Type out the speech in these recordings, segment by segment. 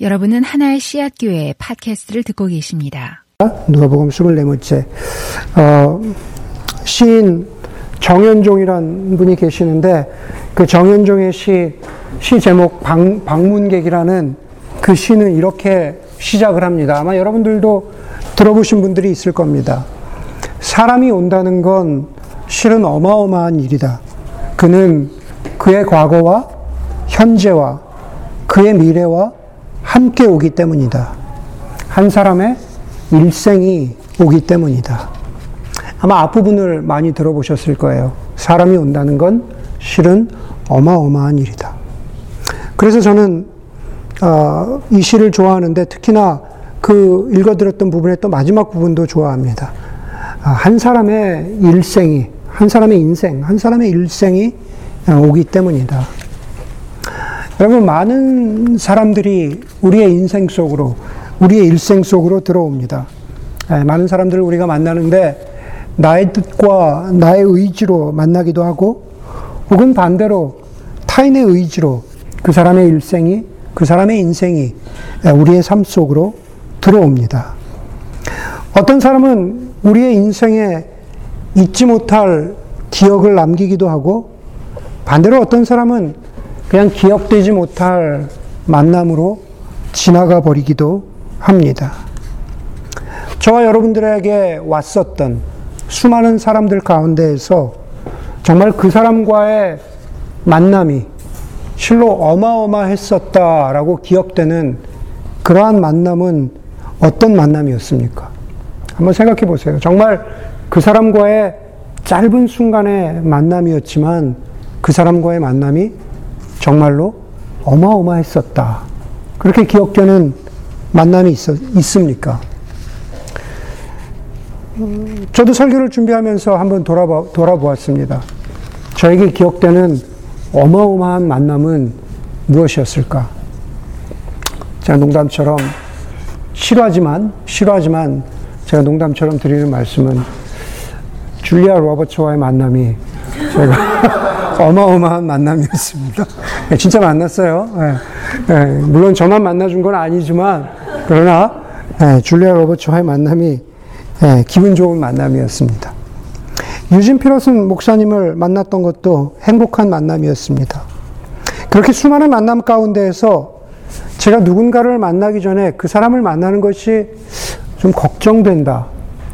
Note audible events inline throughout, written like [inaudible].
여러분은 하나의 씨앗 교회 팟캐스트를 듣고 계십니다. 누가복음 24번째 어, 시인 정현종이란 분이 계시는데 그 정현종의 시, 시 제목 방, 방문객이라는 그 시는 이렇게 시작을 합니다. 아마 여러분들도 들어보신 분들이 있을 겁니다. 사람이 온다는 건 실은 어마어마한 일이다. 그는 그의 과거와 현재와 그의 미래와 함께 오기 때문이다. 한 사람의 일생이 오기 때문이다. 아마 앞부분을 많이 들어보셨을 거예요. 사람이 온다는 건 실은 어마어마한 일이다. 그래서 저는 어, 이 시를 좋아하는데 특히나 그 읽어드렸던 부분의 또 마지막 부분도 좋아합니다. 아, 한 사람의 일생이, 한 사람의 인생, 한 사람의 일생이 오기 때문이다. 여러분, 많은 사람들이 우리의 인생 속으로, 우리의 일생 속으로 들어옵니다. 네, 많은 사람들을 우리가 만나는데, 나의 뜻과 나의 의지로 만나기도 하고, 혹은 반대로 타인의 의지로 그 사람의 일생이, 그 사람의 인생이 우리의 삶 속으로 들어옵니다. 어떤 사람은 우리의 인생에 잊지 못할 기억을 남기기도 하고, 반대로 어떤 사람은 그냥 기억되지 못할 만남으로 지나가 버리기도 합니다. 저와 여러분들에게 왔었던 수많은 사람들 가운데에서 정말 그 사람과의 만남이 실로 어마어마했었다라고 기억되는 그러한 만남은 어떤 만남이었습니까? 한번 생각해 보세요. 정말 그 사람과의 짧은 순간의 만남이었지만 그 사람과의 만남이 정말로 어마어마했었다. 그렇게 기억되는 만남이 있, 있습니까? 음, 저도 설교를 준비하면서 한번 돌아보, 돌아보았습니다. 저에게 기억되는 어마어마한 만남은 무엇이었을까? 제가 농담처럼 싫어하지만, 싫어하지만 제가 농담처럼 드리는 말씀은 줄리아 로버츠와의 만남이 제가 [laughs] 어마어마한 만남이었습니다. 네, 진짜 만났어요. 네, 네, 물론 저만 만나준 건 아니지만, 그러나, 줄리아 로버츠와의 만남이 기분 좋은 만남이었습니다. 유진 피러슨 목사님을 만났던 것도 행복한 만남이었습니다. 그렇게 수많은 만남 가운데에서 제가 누군가를 만나기 전에 그 사람을 만나는 것이 좀 걱정된다,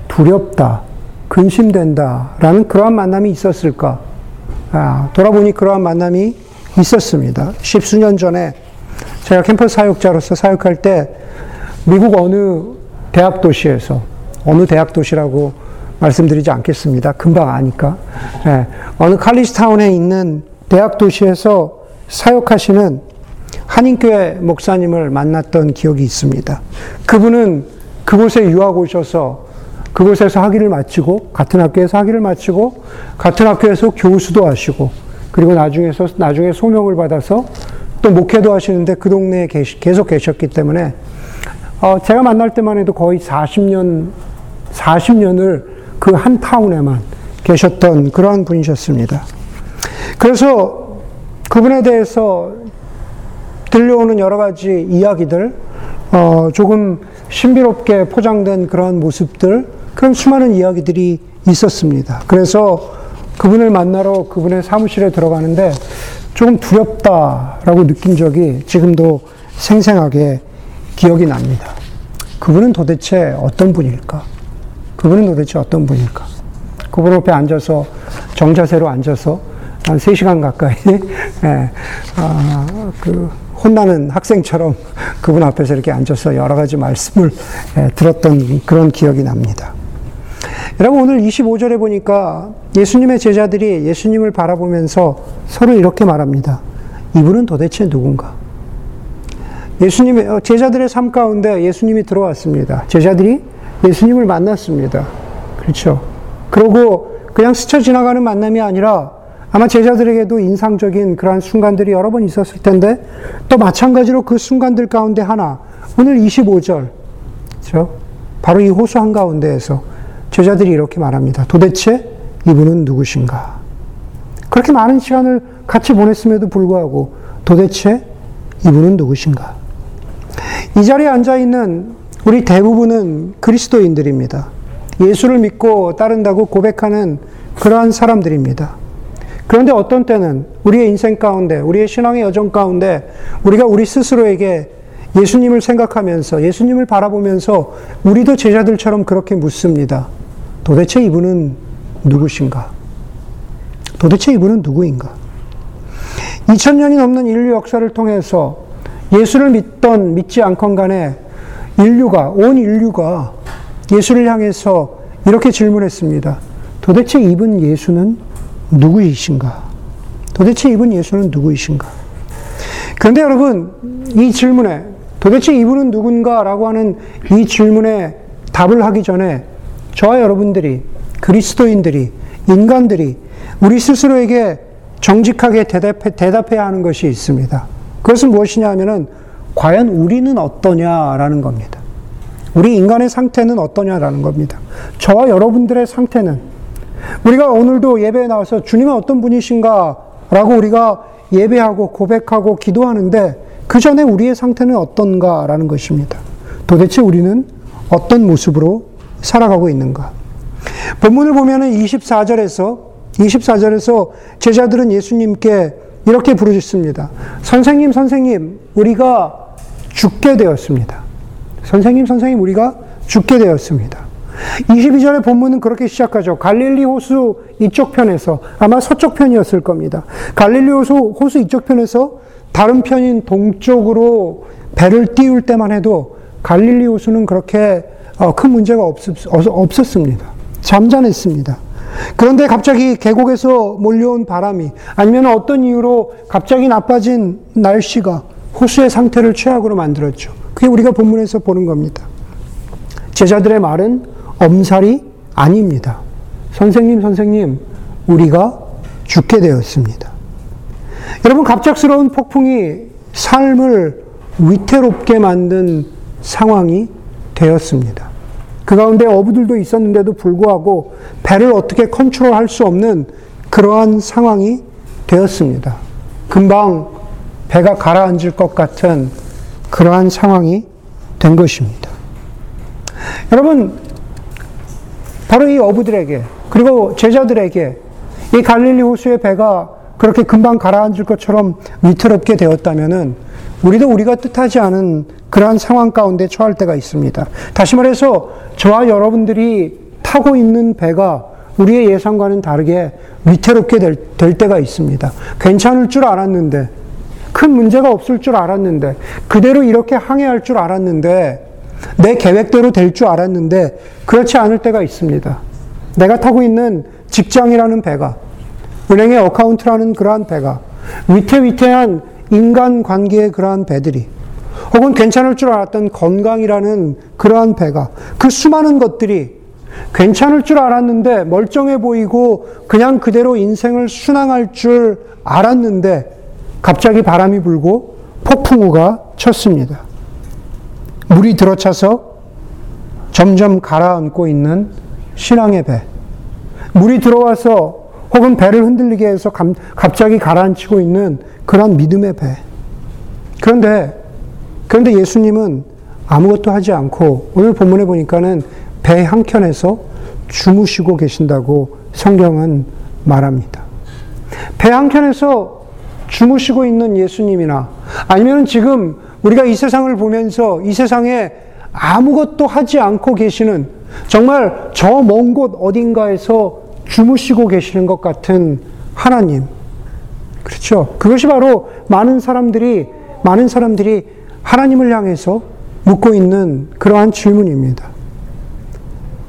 두렵다, 근심된다, 라는 그러한 만남이 있었을까? 아, 돌아보니 그러한 만남이 있었습니다. 십수년 전에 제가 캠퍼스 사역자로서 사역할 때 미국 어느 대학 도시에서 어느 대학 도시라고 말씀드리지 않겠습니다. 금방 아니까. 네, 어느 칼리지 타운에 있는 대학 도시에서 사역하시는 한인교회 목사님을 만났던 기억이 있습니다. 그분은 그곳에 유학 오셔서 그곳에서 학위를 마치고 같은 학교에서 학위를 마치고 같은 학교에서 교수도 하시고 그리고 나중에서 나중에 소명을 받아서 또 목회도 하시는데 그 동네에 계속 계셨기 때문에 어, 제가 만날 때만 해도 거의 40년 40년을 그 한 타운에만 계셨던 그러한 분이셨습니다. 그래서 그분에 대해서 들려오는 여러 가지 이야기들, 어, 조금 신비롭게 포장된 그런 모습들, 그런 수많은 이야기들이 있었습니다. 그래서 그분을 만나러 그분의 사무실에 들어가는데 조금 두렵다라고 느낀 적이 지금도 생생하게 기억이 납니다. 그분은 도대체 어떤 분일까? 그분은 도대체 어떤 분일까? 그분 옆에 앉아서 정자세로 앉아서 한 3시간 가까이 [laughs] 예, 아, 그 혼나는 학생처럼 그분 앞에서 이렇게 앉아서 여러 가지 말씀을 예, 들었던 그런 기억이 납니다. 여러분 오늘 25절에 보니까 예수님의 제자들이 예수님을 바라보면서 서로 이렇게 말합니다. 이분은 도대체 누군가? 예수님의 어, 제자들의 삶 가운데 예수님이 들어왔습니다. 제자들이 예수님을 만났습니다. 그렇죠. 그러고 그냥 스쳐 지나가는 만남이 아니라 아마 제자들에게도 인상적인 그러한 순간들이 여러 번 있었을 텐데 또 마찬가지로 그 순간들 가운데 하나 오늘 25절 그렇죠? 바로 이 호수 한가운데에서 제자들이 이렇게 말합니다. 도대체 이분은 누구신가? 그렇게 많은 시간을 같이 보냈음에도 불구하고 도대체 이분은 누구신가? 이 자리에 앉아 있는 우리 대부분은 그리스도인들입니다. 예수를 믿고 따른다고 고백하는 그러한 사람들입니다. 그런데 어떤 때는 우리의 인생 가운데, 우리의 신앙의 여정 가운데 우리가 우리 스스로에게 예수님을 생각하면서, 예수님을 바라보면서 우리도 제자들처럼 그렇게 묻습니다. 도대체 이분은 누구신가? 도대체 이분은 누구인가? 2000년이 넘는 인류 역사를 통해서 예수를 믿던 믿지 않건 간에 인류가, 온 인류가 예수를 향해서 이렇게 질문했습니다. 도대체 이분 예수는 누구이신가? 도대체 이분 예수는 누구이신가? 그런데 여러분, 이 질문에 도대체 이분은 누군가? 라고 하는 이 질문에 답을 하기 전에 저와 여러분들이, 그리스도인들이, 인간들이 우리 스스로에게 정직하게 대답해, 대답해야 하는 것이 있습니다. 그것은 무엇이냐 하면은 과연 우리는 어떠냐라는 겁니다. 우리 인간의 상태는 어떠냐라는 겁니다. 저와 여러분들의 상태는 우리가 오늘도 예배에 나와서 주님은 어떤 분이신가 라고 우리가 예배하고 고백하고 기도하는데 그 전에 우리의 상태는 어떤가라는 것입니다. 도대체 우리는 어떤 모습으로 살아가고 있는가? 본문을 보면은 24절에서 24절에서 제자들은 예수님께 이렇게 부르셨습니다. 선생님, 선생님, 우리가 죽게 되었습니다. 선생님, 선생님, 우리가 죽게 되었습니다. 22절의 본문은 그렇게 시작하죠. 갈릴리 호수 이쪽 편에서, 아마 서쪽 편이었을 겁니다. 갈릴리 호수, 호수 이쪽 편에서 다른 편인 동쪽으로 배를 띄울 때만 해도 갈릴리 호수는 그렇게 어, 큰 문제가 없었 습니다. 잠잠했습니다. 그런데 갑자기 계곡에서 몰려온 바람이 아니면 어떤 이유로 갑자기 나빠진 날씨가 호수의 상태를 최악으로 만들었죠. 그게 우리가 본문에서 보는 겁니다. 제자들의 말은 엄살이 아닙니다. 선생님, 선생님, 우리가 죽게 되었습니다. 여러분, 갑작스러운 폭풍이 삶을 위태롭게 만든 상황이 되었습니다. 그 가운데 어부들도 있었는데도 불구하고 배를 어떻게 컨트롤할 수 없는 그러한 상황이 되었습니다. 금방 배가 가라앉을 것 같은 그러한 상황이 된 것입니다. 여러분, 바로 이 어부들에게, 그리고 제자들에게 이 갈릴리 호수의 배가 그렇게 금방 가라앉을 것처럼 위태롭게 되었다면은 우리도 우리가 뜻하지 않은 그러한 상황 가운데 처할 때가 있습니다. 다시 말해서 저와 여러분들이 타고 있는 배가 우리의 예상과는 다르게 위태롭게 될, 될 때가 있습니다. 괜찮을 줄 알았는데, 큰 문제가 없을 줄 알았는데, 그대로 이렇게 항해할 줄 알았는데, 내 계획대로 될 줄 알았는데, 그렇지 않을 때가 있습니다. 내가 타고 있는 직장이라는 배가, 은행의 account라는 그러한 배가, 위태위태한 인간 관계의 그러한 배들이, 혹은 괜찮을 줄 알았던 건강이라는 그러한 배가 그 수많은 것들이 괜찮을 줄 알았는데 멀쩡해 보이고 그냥 그대로 인생을 순항할 줄 알았는데 갑자기 바람이 불고 폭풍우가 쳤습니다. 물이 들어차서 점점 가라앉고 있는 신앙의 배. 물이 들어와서 혹은 배를 흔들리게 해서 갑자기 가라앉히고 있는 그런 믿음의 배. 그런데 그런데 예수님은 아무것도 하지 않고 오늘 본문에 보니까는 배 한켠에서 주무시고 계신다고 성경은 말합니다. 배 한켠에서 주무시고 있는 예수님이나 아니면 지금 우리가 이 세상을 보면서 이 세상에 아무것도 하지 않고 계시는 정말 저 먼 곳 어딘가에서 주무시고 계시는 것 같은 하나님. 그렇죠. 그것이 바로 많은 사람들이, 많은 사람들이 하나님을 향해서 묻고 있는 그러한 질문입니다.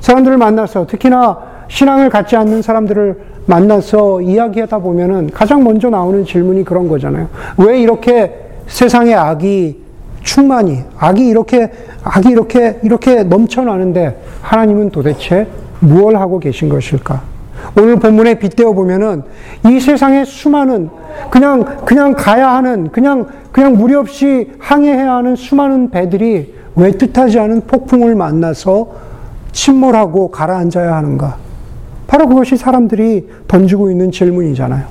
사람들을 만나서 특히나 신앙을 갖지 않는 사람들을 만나서 이야기하다 보면은 가장 먼저 나오는 질문이 그런 거잖아요. 왜 이렇게 세상에 악이 충만히 악이 이렇게 악이 이렇게 이렇게 넘쳐나는데 하나님은 도대체 무엇 하고 계신 것일까? 오늘 본문에 빗대어 보면은 이 세상에 수많은 그냥 그냥 가야 하는 그냥 그냥 무리 없이 항해해야 하는 수많은 배들이 왜 뜻하지 않은 폭풍을 만나서 침몰하고 가라앉아야 하는가? 바로 그것이 사람들이 던지고 있는 질문이잖아요.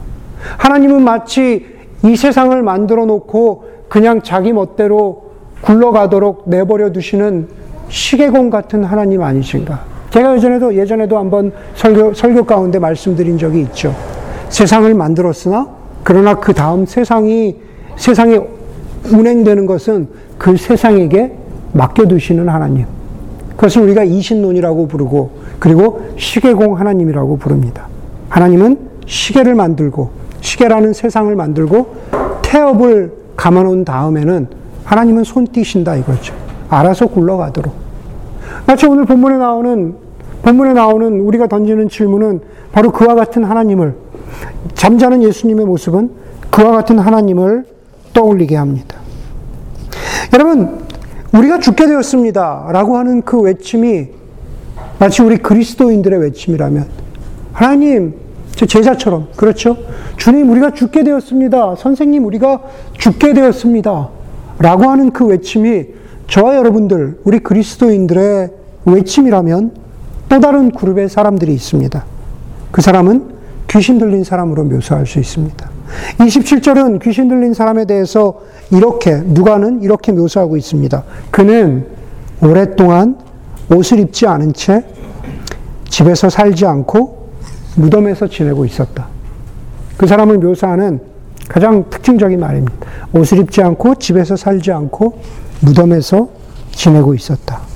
하나님은 마치 이 세상을 만들어 놓고 그냥 자기 멋대로 굴러가도록 내버려 두시는 시계공 같은 하나님 아니신가? 제가 예전에도, 예전에도 한번 설교, 설교 가운데 말씀드린 적이 있죠. 세상을 만들었으나, 그러나 그 다음 세상이, 세상에 운행되는 것은 그 세상에게 맡겨두시는 하나님. 그것을 우리가 이신론이라고 부르고, 그리고 시계공 하나님이라고 부릅니다. 하나님은 시계를 만들고, 시계라는 세상을 만들고, 태엽을 감아놓은 다음에는 하나님은 손 띄신다 이거죠. 알아서 굴러가도록. 마치 오늘 본문에 나오는 본문에 나오는 우리가 던지는 질문은 바로 그와 같은 하나님을 잠자는 예수님의 모습은 그와 같은 하나님을 떠올리게 합니다. 여러분, 우리가 죽게 되었습니다. 라고 하는 그 외침이 마치 우리 그리스도인들의 외침이라면 하나님, 제 제자처럼 그렇죠? 주님, 우리가 죽게 되었습니다. 선생님, 우리가 죽게 되었습니다. 라고 하는 그 외침이 저와 여러분들, 우리 그리스도인들의 외침이라면 또 다른 그룹의 사람들이 있습니다. 그 사람은 귀신 들린 사람으로 묘사할 수 있습니다. 27절은 귀신 들린 사람에 대해서 이렇게, 누가는 이렇게 묘사하고 있습니다. 그는 오랫동안 옷을 입지 않은 채 집에서 살지 않고 무덤에서 지내고 있었다. 그 사람을 묘사하는 가장 특징적인 말입니다. 옷을 입지 않고 집에서 살지 않고 무덤에서 지내고 있었다.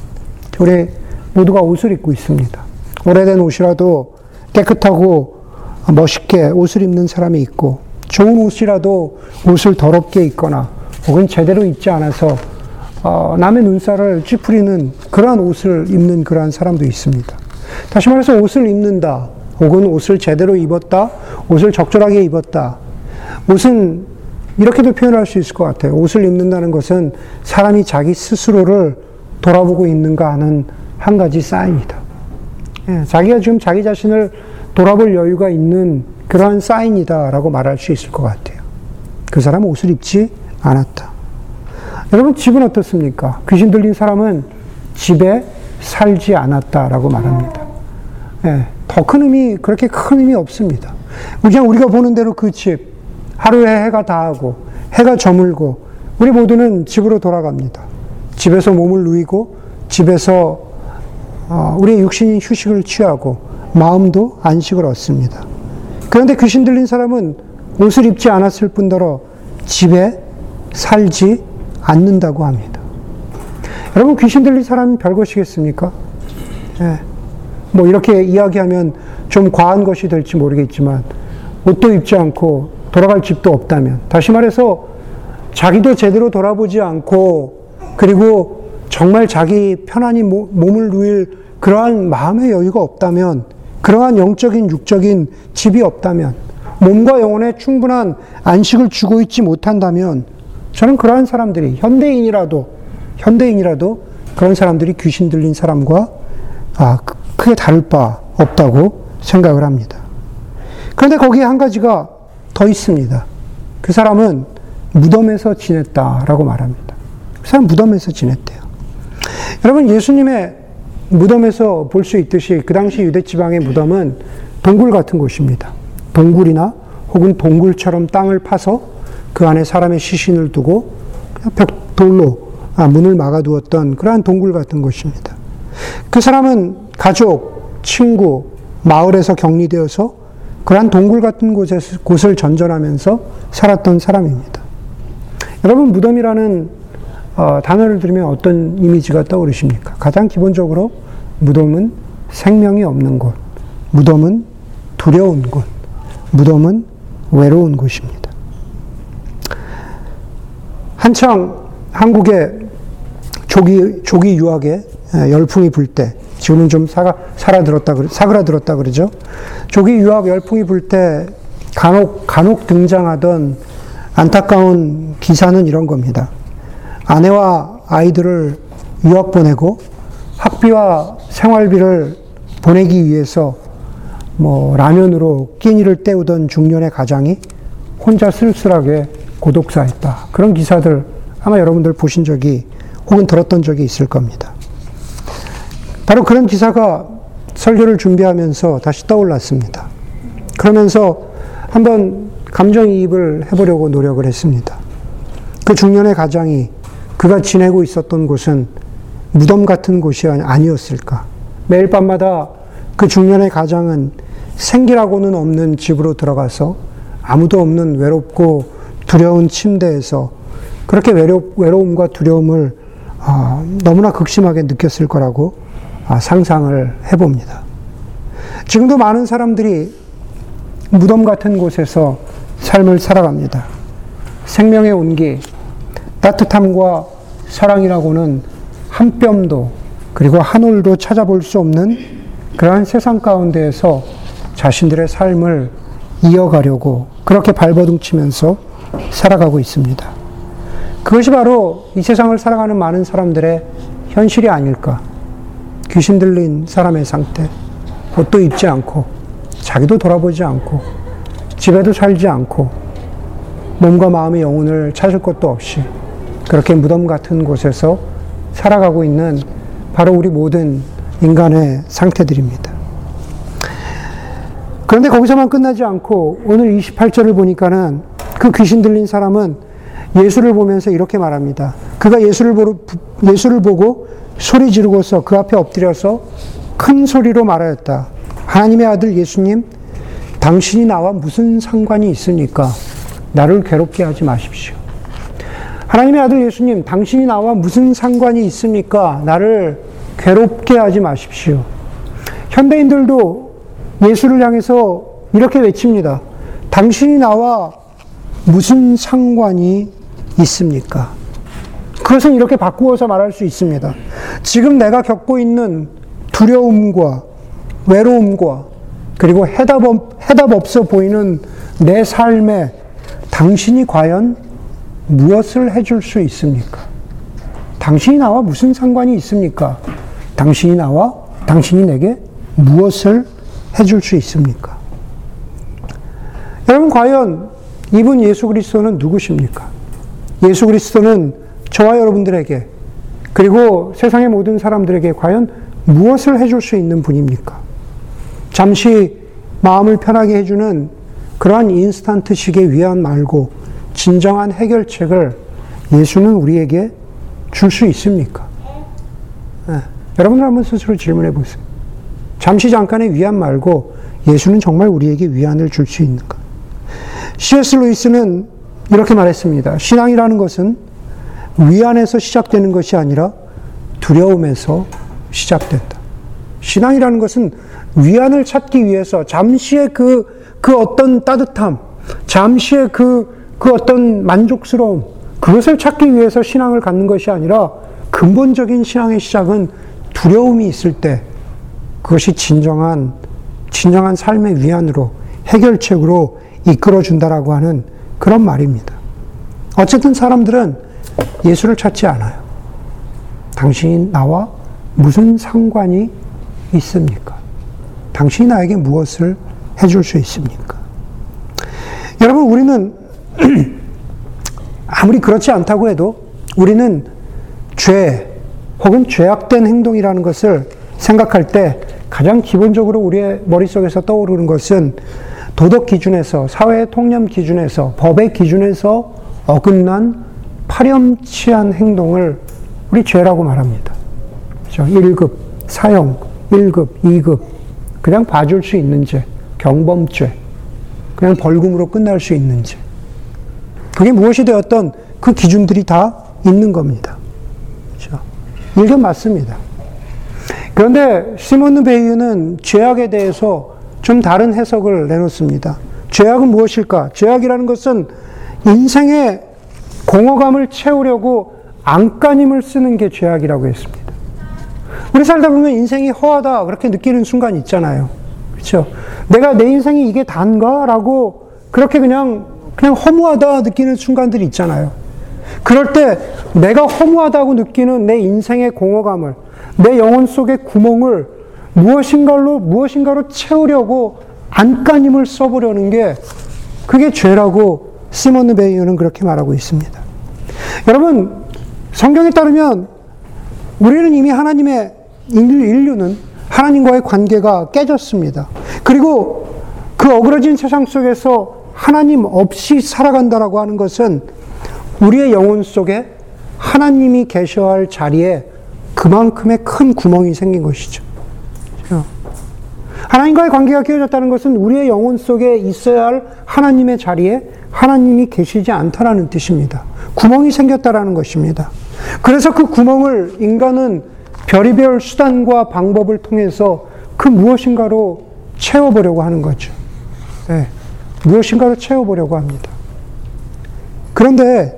우리 모두가 옷을 입고 있습니다. 오래된 옷이라도 깨끗하고 멋있게 옷을 입는 사람이 있고 좋은 옷이라도 옷을 더럽게 입거나 혹은 제대로 입지 않아서 어, 남의 눈살을 찌푸리는 그러한 옷을 입는 그러한 사람도 있습니다. 다시 말해서 옷을 입는다 혹은 옷을 제대로 입었다 옷을 적절하게 입었다 옷은 이렇게도 표현할 수 있을 것 같아요. 옷을 입는다는 것은 사람이 자기 스스로를 돌아보고 있는가 하는 한 가지 사인이다. 예, 자기가 지금 자기 자신을 돌아볼 여유가 있는 그러한 사인이다라고 말할 수 있을 것 같아요. 그 사람은 옷을 입지 않았다. 여러분, 집은 어떻습니까? 귀신 들린 사람은 집에 살지 않았다라고 말합니다. 예, 더큰 의미, 그렇게 큰 의미 없습니다. 그냥 우리가 보는 대로 그 집, 하루에 해가 다하고 해가 저물고 우리 모두는 집으로 돌아갑니다. 집에서 몸을 누이고 집에서 어, 우리의 육신이 휴식을 취하고 마음도 안식을 얻습니다. 그런데 귀신 들린 사람은 옷을 입지 않았을 뿐더러 집에 살지 않는다고 합니다. 여러분 귀신 들린 사람은 별것이겠습니까? 예. 뭐 이렇게 이야기하면 좀 과한 것이 될지 모르겠지만 옷도 입지 않고 돌아갈 집도 없다면, 다시 말해서 자기도 제대로 돌아보지 않고, 그리고 정말 자기 편안히 몸을 누일 그러한 마음의 여유가 없다면, 그러한 영적인, 육적인 집이 없다면, 몸과 영혼에 충분한 안식을 주고 있지 못한다면, 저는 그러한 사람들이, 현대인이라도, 현대인이라도 그런 사람들이 귀신 들린 사람과 아, 크게 다를 바 없다고 생각을 합니다. 그런데 거기에 한 가지가 더 있습니다. 그 사람은 무덤에서 지냈다라고 말합니다. 그 사람 무덤에서 지냈대요. 여러분, 예수님의 무덤에서 볼 수 있듯이 그 당시 유대 지방의 무덤은 동굴 같은 곳입니다. 동굴이나 혹은 동굴처럼 땅을 파서 그 안에 사람의 시신을 두고 벽 돌로 아, 문을 막아두었던 그러한 동굴 같은 곳입니다. 그 사람은 가족, 친구, 마을에서 격리되어서 그러한 동굴 같은 곳에서, 곳을 전전하면서 살았던 사람입니다. 여러분, 무덤이라는 어, 단어를 들으면 어떤 이미지가 떠오르십니까? 가장 기본적으로 무덤은 생명이 없는 곳, 무덤은 두려운 곳, 무덤은 외로운 곳입니다. 한창 한국의 조기, 조기 유학에 열풍이 불 때, 지금은 좀 사가, 사라들었다, 사그라들었다 그러죠. 조기 유학 열풍이 불 때 간혹, 간혹 등장하던 안타까운 기사는 이런 겁니다. 아내와 아이들을 유학 보내고 학비와 생활비를 보내기 위해서 뭐 라면으로 끼니를 때우던 중년의 가장이 혼자 쓸쓸하게 고독사했다. 그런 기사들 아마 여러분들 보신 적이 혹은 들었던 적이 있을 겁니다. 바로 그런 기사가 설교를 준비하면서 다시 떠올랐습니다. 그러면서 한번 감정이입을 해보려고 노력을 했습니다. 그 중년의 가장이 그 그가 지내고 있었던 곳은 무덤 같은 곳이 아니었을까? 매일 밤마다 그 중년의 가장은 생기라고는 없는 집으로 들어가서 아무도 없는 외롭고 두려운 침대에서 그렇게 외로, 외로움과 두려움을 어, 너무나 극심하게 느꼈을 거라고 어, 상상을 해봅니다. 지금도 많은 사람들이 무덤 같은 곳에서 삶을 살아갑니다. 생명의 온기, 따뜻함과 사랑이라고는 한 뼘도 그리고 한 올도 찾아볼 수 없는 그러한 세상 가운데에서 자신들의 삶을 이어가려고 그렇게 발버둥 치면서 살아가고 있습니다. 그것이 바로 이 세상을 살아가는 많은 사람들의 현실이 아닐까. 귀신 들린 사람의 상태, 옷도 입지 않고, 자기도 돌아보지 않고, 집에도 살지 않고, 몸과 마음의 영혼을 찾을 것도 없이, 그렇게 무덤 같은 곳에서 살아가고 있는 바로 우리 모든 인간의 상태들입니다. 그런데 거기서만 끝나지 않고 오늘 28절을 보니까는 그 귀신 들린 사람은 예수를 보면서 이렇게 말합니다. 그가 예수를, 보, 예수를 보고 소리 지르고서 그 앞에 엎드려서 큰 소리로 말하였다. 하나님의 아들 예수님, 당신이 나와 무슨 상관이 있습니까? 나를 괴롭게 하지 마십시오. 하나님의 아들 예수님, 당신이 나와 무슨 상관이 있습니까? 나를 괴롭게 하지 마십시오. 현대인들도 예수를 향해서 이렇게 외칩니다. 당신이 나와 무슨 상관이 있습니까? 그것은 이렇게 바꾸어서 말할 수 있습니다. 지금 내가 겪고 있는 두려움과 외로움과 그리고 해답, 없, 해답 없어 보이는 내 삶에 당신이 과연 무엇을 해줄 수 있습니까? 당신이 나와 무슨 상관이 있습니까? 당신이 나와 당신이 내게 무엇을 해줄 수 있습니까? 여러분, 과연 이분 예수 그리스도는 누구십니까? 예수 그리스도는 저와 여러분들에게 그리고 세상의 모든 사람들에게 과연 무엇을 해줄 수 있는 분입니까? 잠시 마음을 편하게 해주는 그러한 인스턴트식의 위안 말고 진정한 해결책을 예수는 우리에게 줄 수 있습니까? 네. 여러분들 한번 스스로 질문해 보세요. 잠시 잠깐의 위안 말고 예수는 정말 우리에게 위안을 줄 수 있는가? C.S. 루이스는 이렇게 말했습니다. 신앙이라는 것은 위안에서 시작되는 것이 아니라 두려움에서 시작된다. 신앙이라는 것은 위안을 찾기 위해서 잠시의 그, 그 어떤 따뜻함, 잠시의 그, 그 어떤 만족스러움, 그것을 찾기 위해서 신앙을 갖는 것이 아니라 근본적인 신앙의 시작은 두려움이 있을 때 그것이 진정한, 진정한 삶의 위안으로 해결책으로 이끌어 준다라고 하는 그런 말입니다. 어쨌든 사람들은 예수를 찾지 않아요. 당신이 나와 무슨 상관이 있습니까? 당신이 나에게 무엇을 해줄 수 있습니까? 여러분, 우리는 [clears throat] 아무리 그렇지 않다고 해도 우리는 죄 혹은 죄악된 행동이라는 것을 생각할 때 가장 기본적으로 우리의 머릿속에서 떠오르는 것은 도덕 기준에서, 사회 통념 기준에서, 법의 기준에서 어긋난 파렴치한 행동을 우리 죄라고 말합니다. 그렇죠? 1급, 사형, 1급, 2급, 그냥 봐줄 수 있는 죄, 경범죄, 그냥 벌금으로 끝날 수 있는 죄. 그게 무엇이 되었던 그 기준들이 다 있는 겁니다. 그렇죠? 일견 맞습니다. 그런데 시몬 베이유는 죄악에 대해서 좀 다른 해석을 내놓습니다. 죄악은 무엇일까? 죄악이라는 것은 인생의 공허감을 채우려고 안간힘을 쓰는 게 죄악이라고 했습니다. 우리 살다 보면 인생이 허하다 그렇게 느끼는 순간 있잖아요. 그렇죠? 내가 내 인생이 이게 단가라고 그렇게 그냥 그냥 허무하다 느끼는 순간들이 있잖아요. 그럴 때 내가 허무하다고 느끼는 내 인생의 공허감을 내 영혼 속의 구멍을 무엇인가로, 무엇인가로 채우려고 안간힘을 써보려는 게 그게 죄라고 시몬 베이어는 그렇게 말하고 있습니다. 여러분, 성경에 따르면 우리는 이미 하나님의 인류는 하나님과의 관계가 깨졌습니다. 그리고 그 어그러진 세상 속에서 하나님 없이 살아간다라고 하는 것은 우리의 영혼 속에 하나님이 계셔야 할 자리에 그만큼의 큰 구멍이 생긴 것이죠. 하나님과의 관계가 깨어졌다는 것은 우리의 영혼 속에 있어야 할 하나님의 자리에 하나님이 계시지 않다라는 뜻입니다. 구멍이 생겼다라는 것입니다. 그래서 그 구멍을 인간은 별의별 수단과 방법을 통해서 그 무엇인가로 채워보려고 하는 거죠. 네, 무엇인가로 채워보려고 합니다. 그런데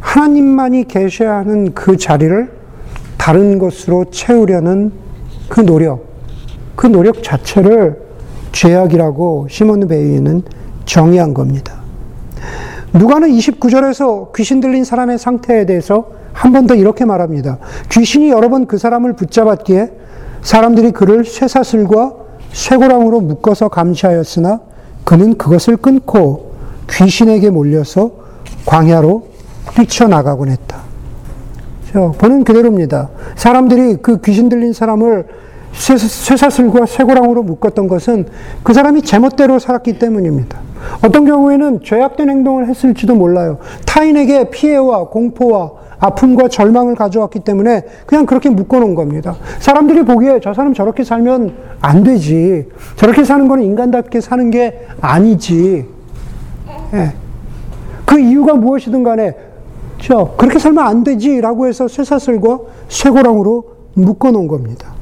하나님만이 계셔야 하는 그 자리를 다른 것으로 채우려는 그 노력, 그 노력 자체를 죄악이라고 시몬 베이는 정의한 겁니다. 누가는 29절에서 귀신 들린 사람의 상태에 대해서 한 번 더 이렇게 말합니다. 귀신이 여러 번 그 사람을 붙잡았기에 사람들이 그를 쇠사슬과 쇠고랑으로 묶어서 감시하였으나 그는 그것을 끊고 귀신에게 몰려서 광야로 뛰쳐나가곤 했다. 보는 그대로입니다. 사람들이 그 귀신 들린 사람을 쇠사슬과 쇠고랑으로 묶었던 것은 그 사람이 제멋대로 살았기 때문입니다. 어떤 경우에는 죄악된 행동을 했을지도 몰라요. 타인에게 피해와 공포와 아픔과 절망을 가져왔기 때문에 그냥 그렇게 묶어놓은 겁니다. 사람들이 보기에 저 사람 저렇게 살면 안 되지. 저렇게 사는 거는 인간답게 사는 게 아니지. 예. 그 이유가 무엇이든 간에 저 그렇게 살면 안 되지라고 해서 쇠사슬과 쇠고랑으로 묶어놓은 겁니다.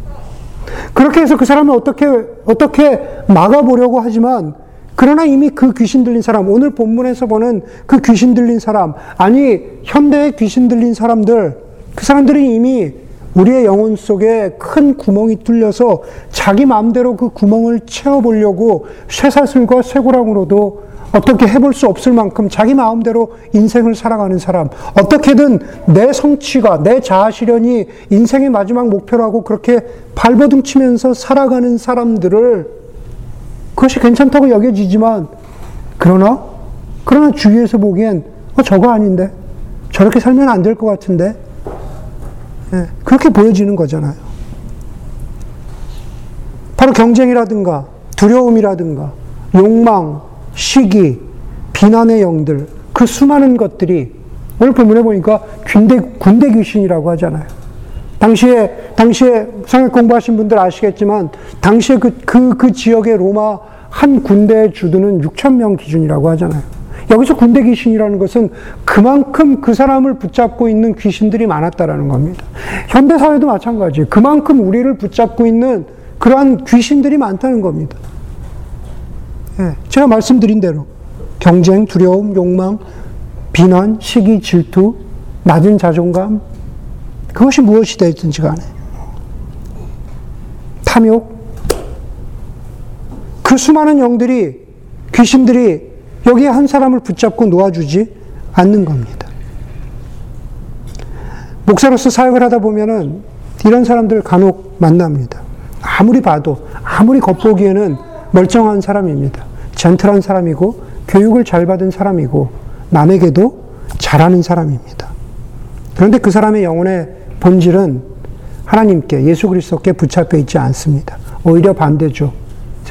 그렇게 해서 그 사람을 어떻게 어떻게 막아보려고 하지만 그러나 이미 그 귀신 들린 사람, 오늘 본문에서 보는 그 귀신 들린 사람, 아니, 현대의 귀신 들린 사람들, 그 사람들이 이미 우리의 영혼 속에 큰 구멍이 뚫려서 자기 마음대로 그 구멍을 채워보려고 쇠사슬과 쇠고랑으로도 어떻게 해볼 수 없을 만큼 자기 마음대로 인생을 살아가는 사람, 어떻게든 내 성취가, 내 자아 실현이 인생의 마지막 목표라고 그렇게 발버둥 치면서 살아가는 사람들을 그것이 괜찮다고 여겨지지만, 그러나, 그러나 주위에서 보기엔, 어, 저거 아닌데? 저렇게 살면 안 될 것 같은데? 예, 그렇게 보여지는 거잖아요. 바로 경쟁이라든가, 두려움이라든가, 욕망, 시기, 비난의 영들, 그 수많은 것들이 오늘 본문에 보니까 군대, 군대 귀신이라고 하잖아요. 당시에, 당시에 성역 공부하신 분들 아시겠지만, 당시에 그, 그, 그 지역의 로마 한 군대의 주둔은 6천 명 기준이라고 하잖아요. 여기서 군대 귀신이라는 것은 그만큼 그 사람을 붙잡고 있는 귀신들이 많았다라는 겁니다. 현대 사회도 마찬가지예요. 그만큼 우리를 붙잡고 있는 그러한 귀신들이 많다는 겁니다. 예, 제가 말씀드린 대로 경쟁, 두려움, 욕망, 비난, 시기, 질투, 낮은 자존감, 그것이 무엇이 되든지 간에 탐욕, 그 수많은 영들이 귀신들이 여기에 한 사람을 붙잡고 놓아주지 않는 겁니다. 목사로서 사역을 하다 보면은 이런 사람들 간혹 만납니다. 아무리 봐도 아무리 겉보기에는 멀쩡한 사람입니다. 젠틀한 사람이고 교육을 잘 받은 사람이고 남에게도 잘하는 사람입니다. 그런데 그 사람의 영혼의 본질은 하나님께 예수 그리스도께 붙잡혀 있지 않습니다. 오히려 반대죠.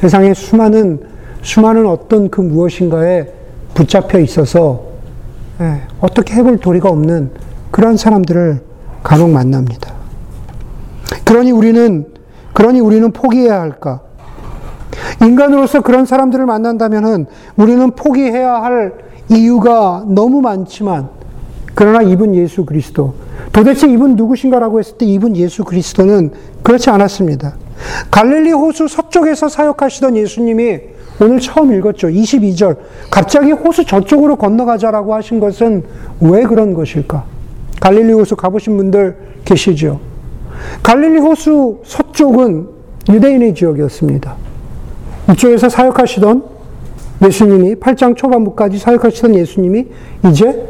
세상에 수많은 수많은 어떤 그 무엇인가에 붙잡혀 있어서 예, 어떻게 해볼 도리가 없는 그러한 사람들을 간혹 만납니다. 그러니 우리는 그러니 우리는 포기해야 할까? 인간으로서 그런 사람들을 만난다면은 우리는 포기해야 할 이유가 너무 많지만 그러나 이분 예수 그리스도 도대체 이분 누구신가라고 했을 때 이분 예수 그리스도는 그렇지 않았습니다. 갈릴리 호수 서쪽에서 사역하시던 예수님이 오늘 처음 읽었죠. 22절. 갑자기 호수 저쪽으로 건너가자라고 하신 것은 왜 그런 것일까? 갈릴리 호수 가보신 분들 계시죠? 갈릴리 호수 서쪽은 유대인의 지역이었습니다. 이쪽에서 사역하시던 예수님이 8장 초반부까지 사역하시던 예수님이 이제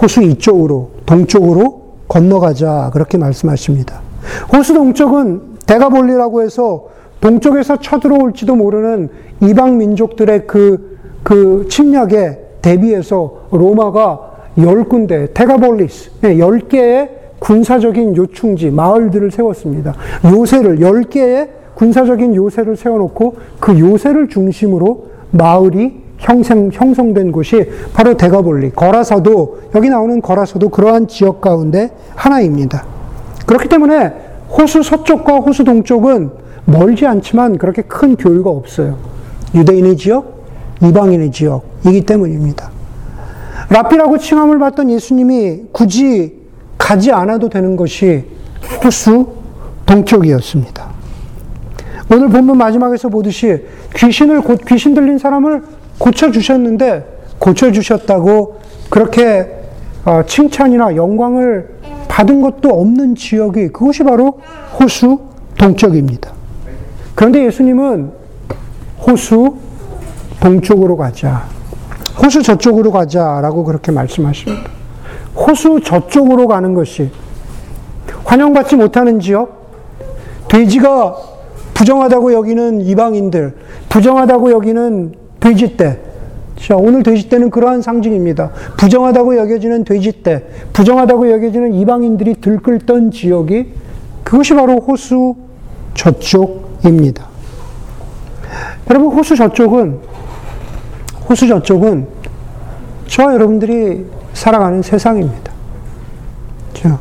호수 이쪽으로 동쪽으로 건너가자 그렇게 말씀하십니다. 호수 동쪽은 대가볼리라고 해서 동쪽에서 쳐들어올지도 모르는 이방 민족들의 그, 그 침략에 대비해서 로마가 열 군데, 대가볼리스, 예, 열 개의 군사적인 요충지, 마을들을 세웠습니다. 요새를, 열 개의 군사적인 요새를 세워놓고 그 요새를 중심으로 마을이 형성, 형성된 곳이 바로 대가볼리, 거라서도, 여기 나오는 거라서도 그러한 지역 가운데 하나입니다. 그렇기 때문에 호수 서쪽과 호수 동쪽은 멀지 않지만 그렇게 큰 교류가 없어요. 유대인의 지역, 이방인의 지역이기 때문입니다. 라피라고 칭함을 받던 예수님이 굳이 가지 않아도 되는 것이 호수 동쪽이었습니다. 오늘 본문 마지막에서 보듯이 귀신을 곧 귀신 들린 사람을 고쳐 주셨는데 고쳐 주셨다고 그렇게 어, 칭찬이나 영광을 받은 것도 없는 지역이 그것이 바로 호수 동쪽입니다. 그런데 예수님은 호수 동쪽으로 가자. 호수 저쪽으로 가자라고 그렇게 말씀하십니다. 호수 저쪽으로 가는 것이 환영받지 못하는 지역, 돼지가 부정하다고 여기는 이방인들, 부정하다고 여기는 돼지떼. 자, 오늘 돼지떼는 그러한 상징입니다. 부정하다고 여겨지는 돼지떼, 부정하다고 여겨지는 이방인들이 들끓던 지역이 그것이 바로 호수 저쪽입니다. 여러분, 호수 저쪽은, 호수 저쪽은 저와 여러분들이 살아가는 세상입니다. 자,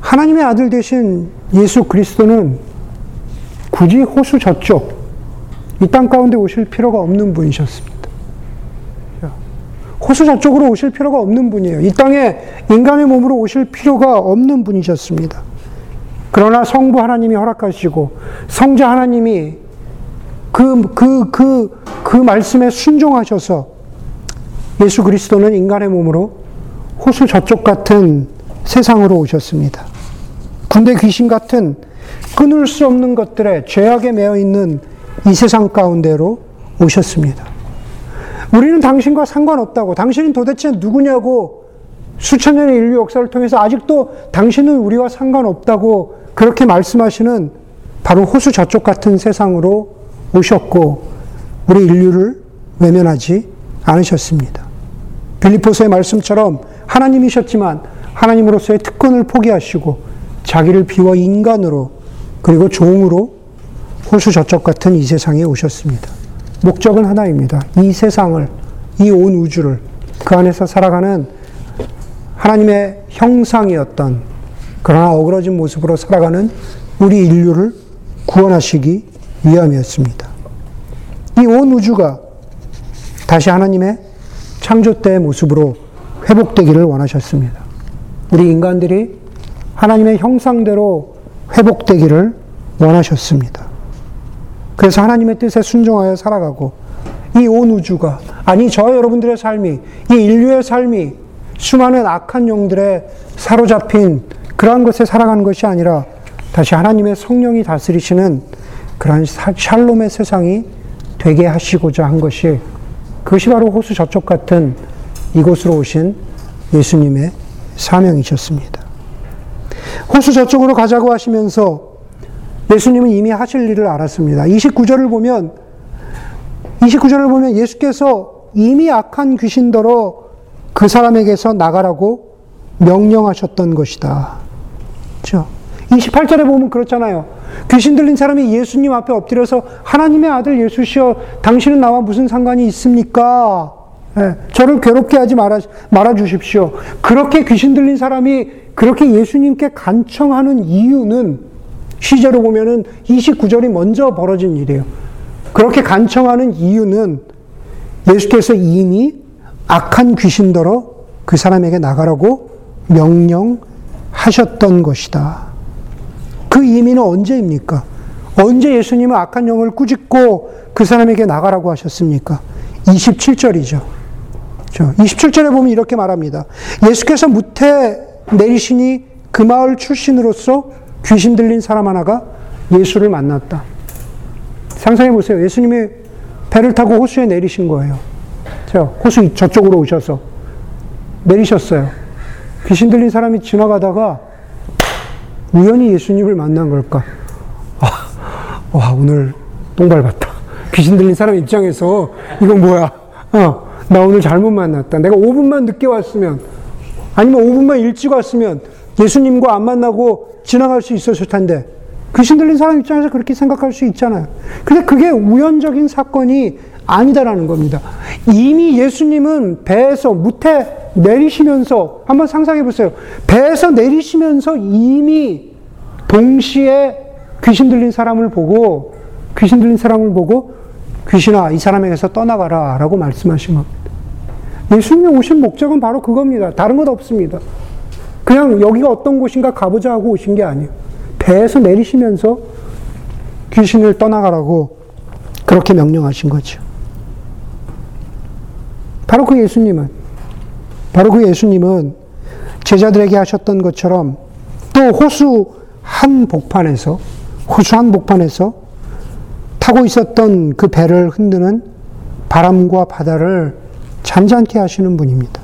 하나님의 아들 되신 예수 그리스도는 굳이 호수 저쪽, 이 땅 가운데 오실 필요가 없는 분이셨습니다. 호수 저쪽으로 오실 필요가 없는 분이에요. 이 땅에 인간의 몸으로 오실 필요가 없는 분이셨습니다. 그러나 성부 하나님이 허락하시고 성자 하나님이 그, 그, 그, 그 말씀에 순종하셔서 예수 그리스도는 인간의 몸으로 호수 저쪽 같은 세상으로 오셨습니다. 군대 귀신 같은 끊을 수 없는 것들에 죄악에 매여 있는 이 세상 가운데로 오셨습니다. 우리는 당신과 상관없다고, 당신은 도대체 누구냐고 수천 년의 인류 역사를 통해서 아직도 당신은 우리와 상관없다고 그렇게 말씀하시는 바로 호수 저쪽 같은 세상으로 오셨고, 우리 인류를 외면하지 않으셨습니다. 빌리포스의 말씀처럼 하나님이셨지만 하나님으로서의 특권을 포기하시고 자기를 비워 인간으로 그리고 종으로 호수 저쪽 같은 이 세상에 오셨습니다. 목적은 하나입니다. 이 세상을, 이 온 우주를 그 안에서 살아가는 하나님의 형상이었던 그러나 어그러진 모습으로 살아가는 우리 인류를 구원하시기 위함이었습니다. 이 온 우주가 다시 하나님의 창조 때의 모습으로 회복되기를 원하셨습니다. 우리 인간들이 하나님의 형상대로 회복되기를 원하셨습니다. 그래서 하나님의 뜻에 순종하여 살아가고 이 온 우주가 아니 저 여러분들의 삶이 이 인류의 삶이 수많은 악한 영들에 사로잡힌 그러한 것에 살아가는 것이 아니라 다시 하나님의 성령이 다스리시는 그러한 샬롬의 세상이 되게 하시고자 한 것이 그것이 바로 호수 저쪽 같은 이곳으로 오신 예수님의 사명이셨습니다. 호수 저쪽으로 가자고 하시면서 예수님은 이미 하실 일을 알았습니다. 29절을 보면 29절을 보면 예수께서 이미 악한 귀신더러 그 사람에게서 나가라고 명령하셨던 것이다. 그렇죠? 28절에 보면 그렇잖아요. 귀신 들린 사람이 예수님 앞에 엎드려서 하나님의 아들 예수시여 당신은 나와 무슨 상관이 있습니까? 예, 저를 괴롭게 하지 말아, 말아 주십시오. 그렇게 귀신 들린 사람이 그렇게 예수님께 간청하는 이유는 시제로 보면은 29절이 먼저 벌어진 일이에요. 그렇게 간청하는 이유는 예수께서 이미 악한 귀신더러 그 사람에게 나가라고 명령하셨던 것이다. 그 의미는 언제입니까? 언제 예수님은 악한 영을 꾸짖고 그 사람에게 나가라고 하셨습니까? 27절이죠. 27절에 보면 이렇게 말합니다. 예수께서 무태 내리시니 그 마을 출신으로서 귀신 들린 사람 하나가 예수를 만났다. 상상해 보세요. 예수님이 배를 타고 호수에 내리신 거예요. 호수 저쪽으로 오셔서 내리셨어요. 귀신 들린 사람이 지나가다가 우연히 예수님을 만난 걸까? 아, 와, 오늘 똥 밟았다. 귀신 들린 사람 입장에서 이건 뭐야? 어, 나 오늘 잘못 만났다. 내가 5분만 늦게 왔으면, 아니면 5분만 일찍 왔으면 예수님과 안 만나고 지나갈 수 있었을 텐데, 귀신 들린 사람 입장에서 그렇게 생각할 수 있잖아요. 근데 그게 우연적인 사건이 아니다라는 겁니다. 이미 예수님은 배에서 무태 내리시면서 한번 상상해 보세요. 배에서 내리시면서 이미 동시에 귀신 들린 사람을 보고 귀신 들린 사람을 보고 귀신아 이 사람에게서 떠나가라라고 말씀하신 겁니다. 예수님이 오신 목적은 바로 그겁니다. 다른 것 없습니다. 그냥 여기가 어떤 곳인가 가보자 하고 오신 게 아니에요. 배에서 내리시면서 귀신을 떠나가라고 그렇게 명령하신 거죠. 바로 그 예수님은, 바로 그 예수님은 제자들에게 하셨던 것처럼 또 호수 한 복판에서, 호수 한 복판에서 타고 있었던 그 배를 흔드는 바람과 바다를 잔잔케 하시는 분입니다.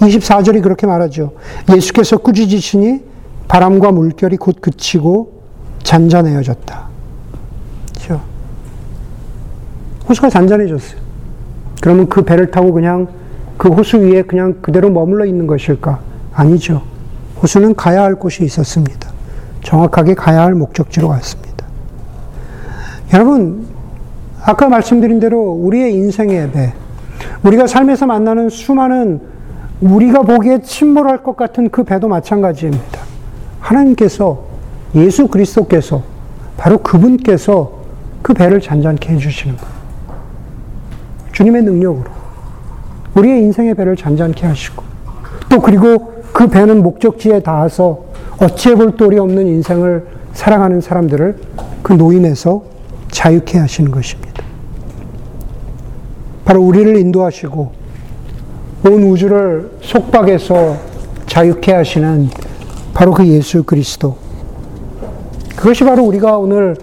24절이 그렇게 말하죠. 예수께서 꾸짖으시니 바람과 물결이 곧 그치고 잔잔해졌다. 그렇죠? 호수가 잔잔해졌어요. 그러면 그 배를 타고 그냥 그 호수 위에 그냥 그대로 머물러 있는 것일까? 아니죠. 호수는 가야 할 곳이 있었습니다. 정확하게 가야 할 목적지로 갔습니다. 여러분, 아까 말씀드린 대로 우리의 인생의 배, 우리가 삶에서 만나는 수많은 우리가 보기에 침몰할 것 같은 그 배도 마찬가지입니다. 하나님께서 예수 그리스도께서 바로 그분께서 그 배를 잔잔케 해주시는 거예요. 주님의 능력으로 우리의 인생의 배를 잔잔케 하시고 또 그리고 그 배는 목적지에 닿아서 어찌해 볼 도리 없는 인생을 살아가는 사람들을 그 노임에서 자유케 하시는 것입니다. 바로 우리를 인도하시고 온 우주를 속박에서 자유케 하시는 바로 그 예수 그리스도. 그것이 바로 우리가 오늘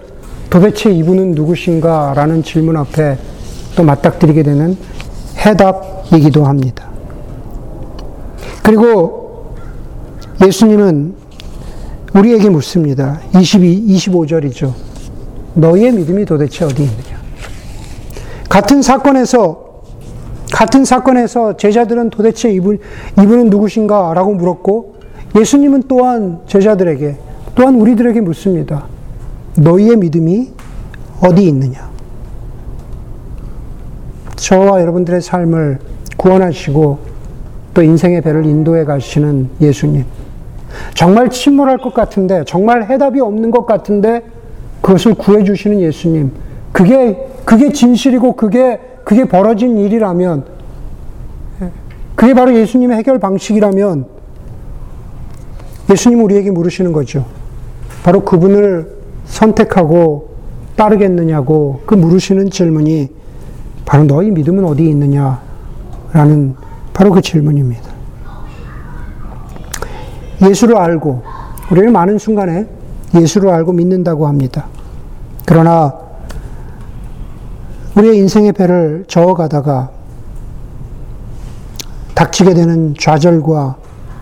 도대체 이분은 누구신가? 라는 질문 앞에 또 맞닥뜨리게 되는 해답이기도 합니다. 그리고 예수님은 우리에게 묻습니다. 22, 25절이죠. 너희의 믿음이 도대체 어디 있느냐? 같은 사건에서 같은 사건에서 제자들은 도대체 이분, 이분은 누구신가? 라고 물었고, 예수님은 또한 제자들에게, 또한 우리들에게 묻습니다. 너희의 믿음이 어디 있느냐? 저와 여러분들의 삶을 구원하시고 또 인생의 배를 인도해 가시는 예수님. 정말 침몰할 것 같은데, 정말 해답이 없는 것 같은데, 그것을 구해주시는 예수님. 그게, 그게 진실이고, 그게, 그게 벌어진 일이라면, 그게 바로 예수님의 해결 방식이라면, 예수님 우리에게 물으시는 거죠. 바로 그분을 선택하고 따르겠느냐고 그 물으시는 질문이 바로 너희 믿음은 어디 있느냐라는 바로 그 질문입니다. 예수를 알고 우리는 많은 순간에 예수를 알고 믿는다고 합니다. 그러나 우리의 인생의 배를 저어가다가 닥치게 되는 좌절과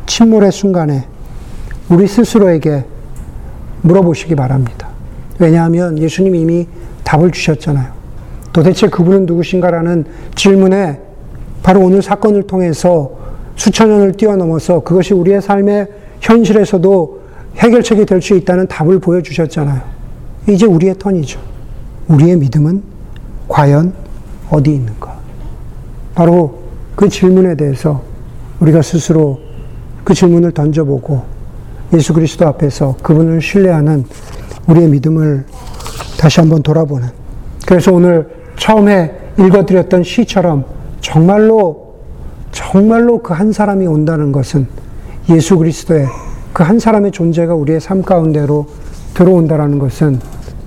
침몰의 순간에 우리 스스로에게 물어보시기 바랍니다. 왜냐하면 예수님 이미 답을 주셨잖아요. 도대체 그분은 누구신가라는 질문에 바로 오늘 사건을 통해서 수천 년을 뛰어넘어서 그것이 우리의 삶의 현실에서도 해결책이 될 수 있다는 답을 보여주셨잖아요. 이제 우리의 턴이죠. 우리의 믿음은 과연 어디 있는가? 바로 그 질문에 대해서 우리가 스스로 그 질문을 던져보고 예수 그리스도 앞에서 그분을 신뢰하는 우리의 믿음을 다시 한번 돌아보는. 그래서 오늘 처음에 읽어드렸던 시처럼 정말로, 정말로 그 한 사람이 온다는 것은 예수 그리스도의 그 한 사람의 존재가 우리의 삶 가운데로 들어온다는 것은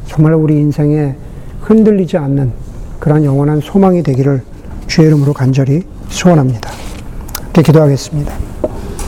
정말 우리 인생에 흔들리지 않는 그러한 영원한 소망이 되기를 주의 이름으로 간절히 소원합니다. 기도하겠습니다.